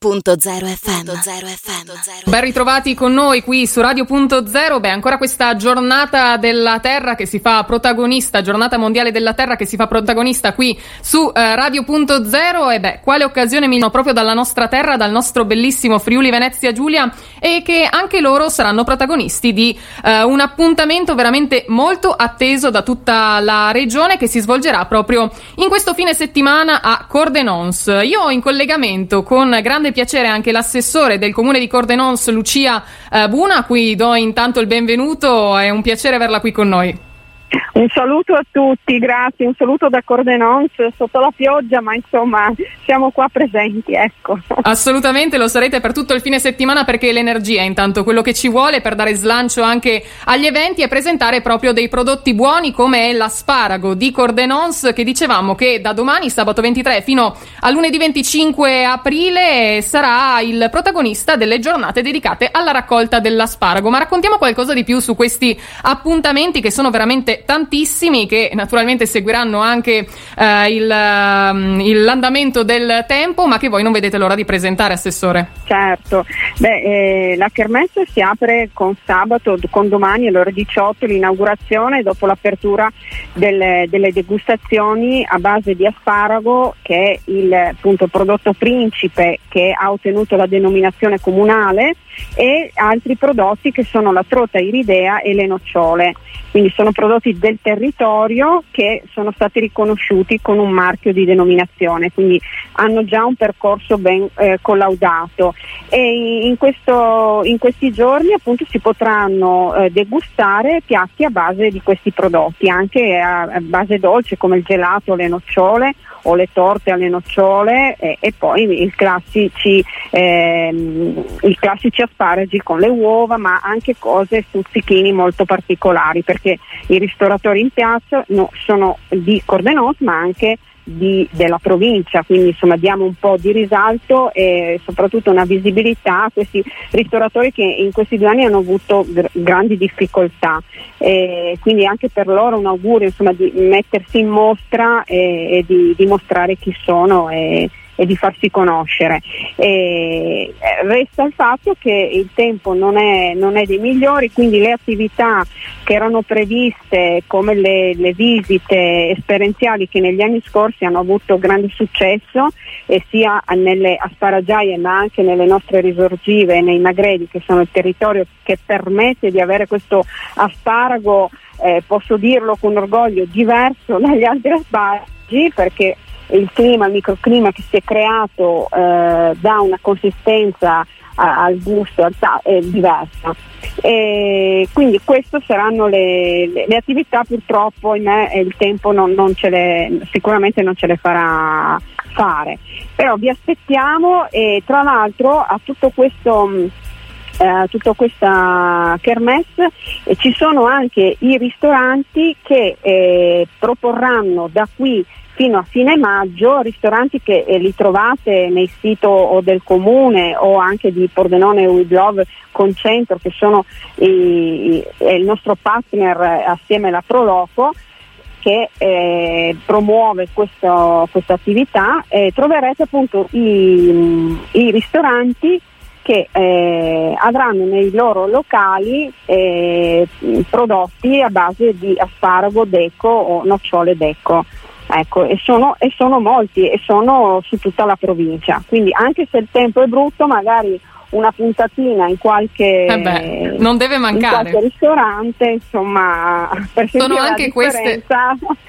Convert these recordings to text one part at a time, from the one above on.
FM. Ben ritrovati con noi qui su Radio.0. Beh, ancora questa giornata della Terra che si fa protagonista, giornata mondiale della Terra che si fa protagonista qui su eh, Radio.0. E beh, quale occasione meno proprio dalla nostra terra, dal nostro bellissimo Friuli Venezia Giulia e che anche loro saranno protagonisti di eh, un appuntamento veramente molto atteso da tutta la regione che si svolgerà proprio in questo fine settimana a Cordenons. Io ho in collegamento con grande grande piacere anche l'assessore del comune di Cordenons, Lucia eh, Buna, a cui do intanto il benvenuto. È un piacere averla qui con noi. Un saluto a tutti, grazie, un saluto da Cordenons sotto la pioggia, ma insomma siamo qua presenti, ecco. Assolutamente lo sarete per tutto il fine settimana perché l'energia è intanto quello che ci vuole per dare slancio anche agli eventi e presentare proprio dei prodotti buoni come l'asparago di Cordenons che dicevamo che da domani, sabato 23 fino a lunedì 25 aprile sarà il protagonista delle giornate dedicate alla raccolta dell'asparago. Ma raccontiamo qualcosa di più su questi appuntamenti che sono veramente tantissimi che naturalmente seguiranno anche eh, il, um, l'andamento del tempo, ma che voi non vedete l'ora di presentare, Assessore. Certo, Beh, eh, la Kermesse si apre con sabato, con domani alle ore 18 l'inaugurazione dopo l'apertura delle, delle degustazioni a base di asparago che è il appunto, prodotto principe che ha ottenuto la denominazione comunale e altri prodotti che sono la trota iridea e le nocciole. Quindi sono prodotti del territorio che sono stati riconosciuti con un marchio di denominazione, quindi hanno già un percorso ben eh, collaudato. E in, questo, in, questi giorni appunto si potranno eh, degustare piatti a base di questi prodotti, anche a, a base dolce come il gelato, le nocciole o le torte alle nocciole e, e poi classici, ehm, i classici asparagi con le uova ma anche cose stuzzichini molto particolari perché i ristoratori in piazza no, sono di Cordenos ma anche di, della provincia, quindi insomma diamo un po' di risalto e soprattutto una visibilità a questi ristoratori che in questi due anni hanno avuto gr- grandi difficoltà. E quindi anche per loro un augurio insomma, di mettersi in mostra e, e di dimostrare chi sono. E, e di farsi conoscere. E eh, resta il fatto che il tempo non è, non è, dei migliori, quindi le attività che erano previste come le, le, visite esperienziali che negli anni scorsi hanno avuto grande successo eh, sia nelle asparagiaie ma anche nelle nostre risorgive e nei magredi che sono il territorio che permette di avere questo asparago eh, posso dirlo con orgoglio, diverso dagli altri asparagi perché il clima, il microclima che si è creato eh, dà una consistenza a, al gusto al ta- è diversa. E quindi queste saranno le, le, le, attività, purtroppo me il tempo non, non le, sicuramente non ce le farà fare. Però vi aspettiamo e tra l'altro a tutto questo eh, tutta questa kermesse. E ci sono anche i ristoranti che eh, proporranno da qui fino a fine maggio ristoranti che eh, li trovate nei siti del comune o anche di Pordenone With Love Concentro che sono i, i, il nostro partner assieme alla Proloco che eh, promuove questa attività. Eh, troverete appunto i, i ristoranti che eh, avranno nei loro locali eh, prodotti a base di asparago deco o nocciole deco. Ecco, e sono, e sono molti e sono su tutta la provincia. Quindi anche se il tempo è brutto, magari una puntatina in qualche, eh beh, non deve mancare. In qualche ristorante, insomma, per sono anche, queste,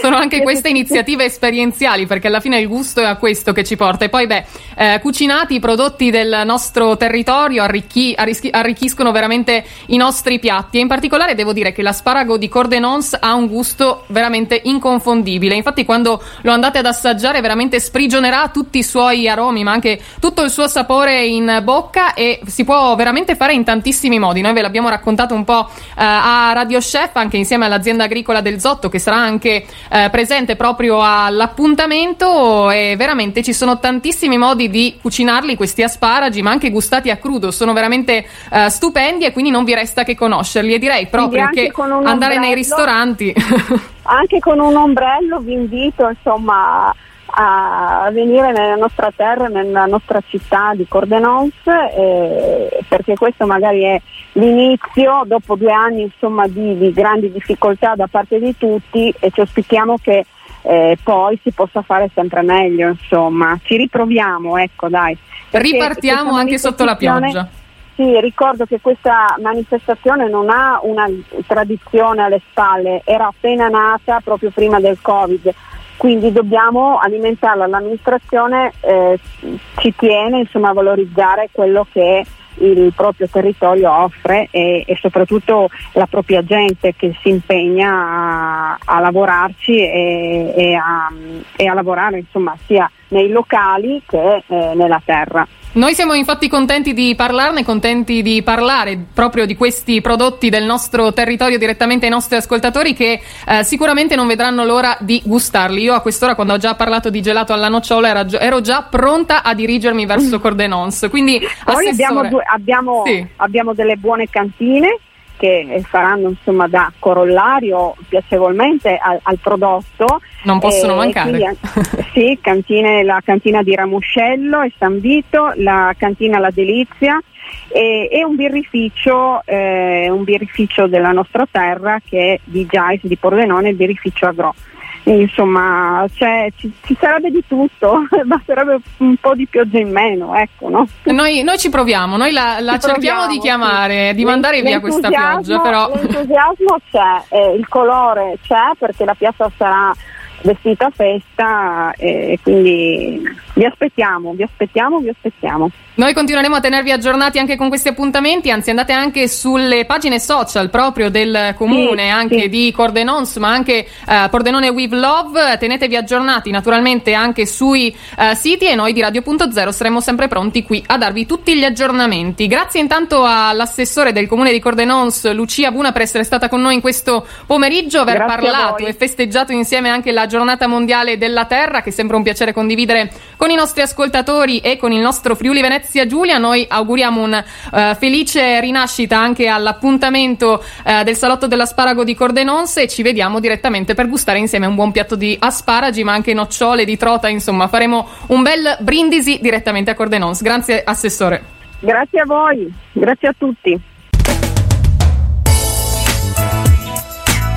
sono anche queste iniziative esperienziali perché alla fine il gusto è a questo che ci porta. E poi, beh, eh, cucinati i prodotti del nostro territorio arricchi, arrischi, arricchiscono veramente i nostri piatti. E in particolare devo dire che l'asparago di Cordenons ha un gusto veramente inconfondibile. Infatti, quando lo andate ad assaggiare, veramente sprigionerà tutti i suoi aromi, ma anche tutto il suo sapore in bocca e si può veramente fare in tantissimi modi. Noi ve l'abbiamo raccontato un po' eh, a Radio Chef, anche insieme all'azienda agricola del Zotto, che sarà anche eh, presente proprio all'appuntamento. E veramente ci sono tantissimi modi di cucinarli, questi asparagi, ma anche gustati a crudo. Sono veramente eh, stupendi e quindi non vi resta che conoscerli. E direi proprio che andare nei ristoranti. anche con un ombrello vi invito, insomma a venire nella nostra terra, nella nostra città di Cordenons, eh, perché questo magari è l'inizio, dopo due anni insomma, di, di, grandi difficoltà da parte di tutti e ci auspichiamo che eh, poi si possa fare sempre meglio, insomma. Ci riproviamo, ecco dai. Ripartiamo anche sotto la pioggia. Sì, ricordo che questa manifestazione non ha una tradizione alle spalle, era appena nata proprio prima del Covid quindi dobbiamo alimentarla, l'amministrazione eh, ci tiene insomma, a valorizzare quello che il proprio territorio offre e, e, soprattutto la propria gente che si impegna a, a lavorarci e, e, a, e, a, lavorare insomma, sia nei locali che eh, nella terra. Noi siamo infatti contenti di parlarne, contenti di parlare proprio di questi prodotti del nostro territorio direttamente ai nostri ascoltatori che eh, sicuramente non vedranno l'ora di gustarli. Io a quest'ora, quando ho già parlato di gelato alla nocciola, ero già pronta a dirigermi verso Cordenons. Quindi, Poi abbiamo, due, abbiamo, sì. abbiamo delle buone cantine che faranno insomma, da corollario piacevolmente al, al prodotto. Non possono eh, mancare. Quindi, sì, cantine, la cantina di Ramuscello e San Vito, la cantina La Delizia e, e un, birrificio, eh, un birrificio della nostra terra che è di Giais di Pordenone, il birrificio Agro insomma cioè, ci, ci, sarebbe di tutto, basterebbe un po' di pioggia in meno, ecco, no? noi, noi, ci proviamo, noi la, la cerchiamo proviamo, di chiamare, sì. di mandare via questa pioggia, però... L'entusiasmo c'è, eh, il colore c'è perché la piazza sarà vestita a festa e quindi vi aspettiamo, vi aspettiamo, vi aspettiamo. Noi continueremo a tenervi aggiornati anche con questi appuntamenti, anzi andate anche sulle pagine social proprio del comune, sì, anche sì. di Cordenons, ma anche uh, Pordenone With Love, tenetevi aggiornati naturalmente anche sui uh, siti e noi di Radio.0 saremo sempre pronti qui a darvi tutti gli aggiornamenti. Grazie intanto all'assessore del comune di Cordenons, Lucia Buna, per essere stata con noi in questo pomeriggio, aver Grazie parlato e festeggiato insieme anche la giornata mondiale della terra, che è sempre un piacere condividere con i nostri ascoltatori e con il nostro Friuli Venezia Giulia. Noi auguriamo una uh, felice rinascita anche all'appuntamento uh, del salotto dell'asparago di Cordenonse e ci vediamo direttamente per gustare insieme un buon piatto di asparagi, ma anche nocciole di trota. Insomma, faremo un bel brindisi direttamente a Cordenons. Grazie, Assessore. Grazie a voi, grazie a tutti.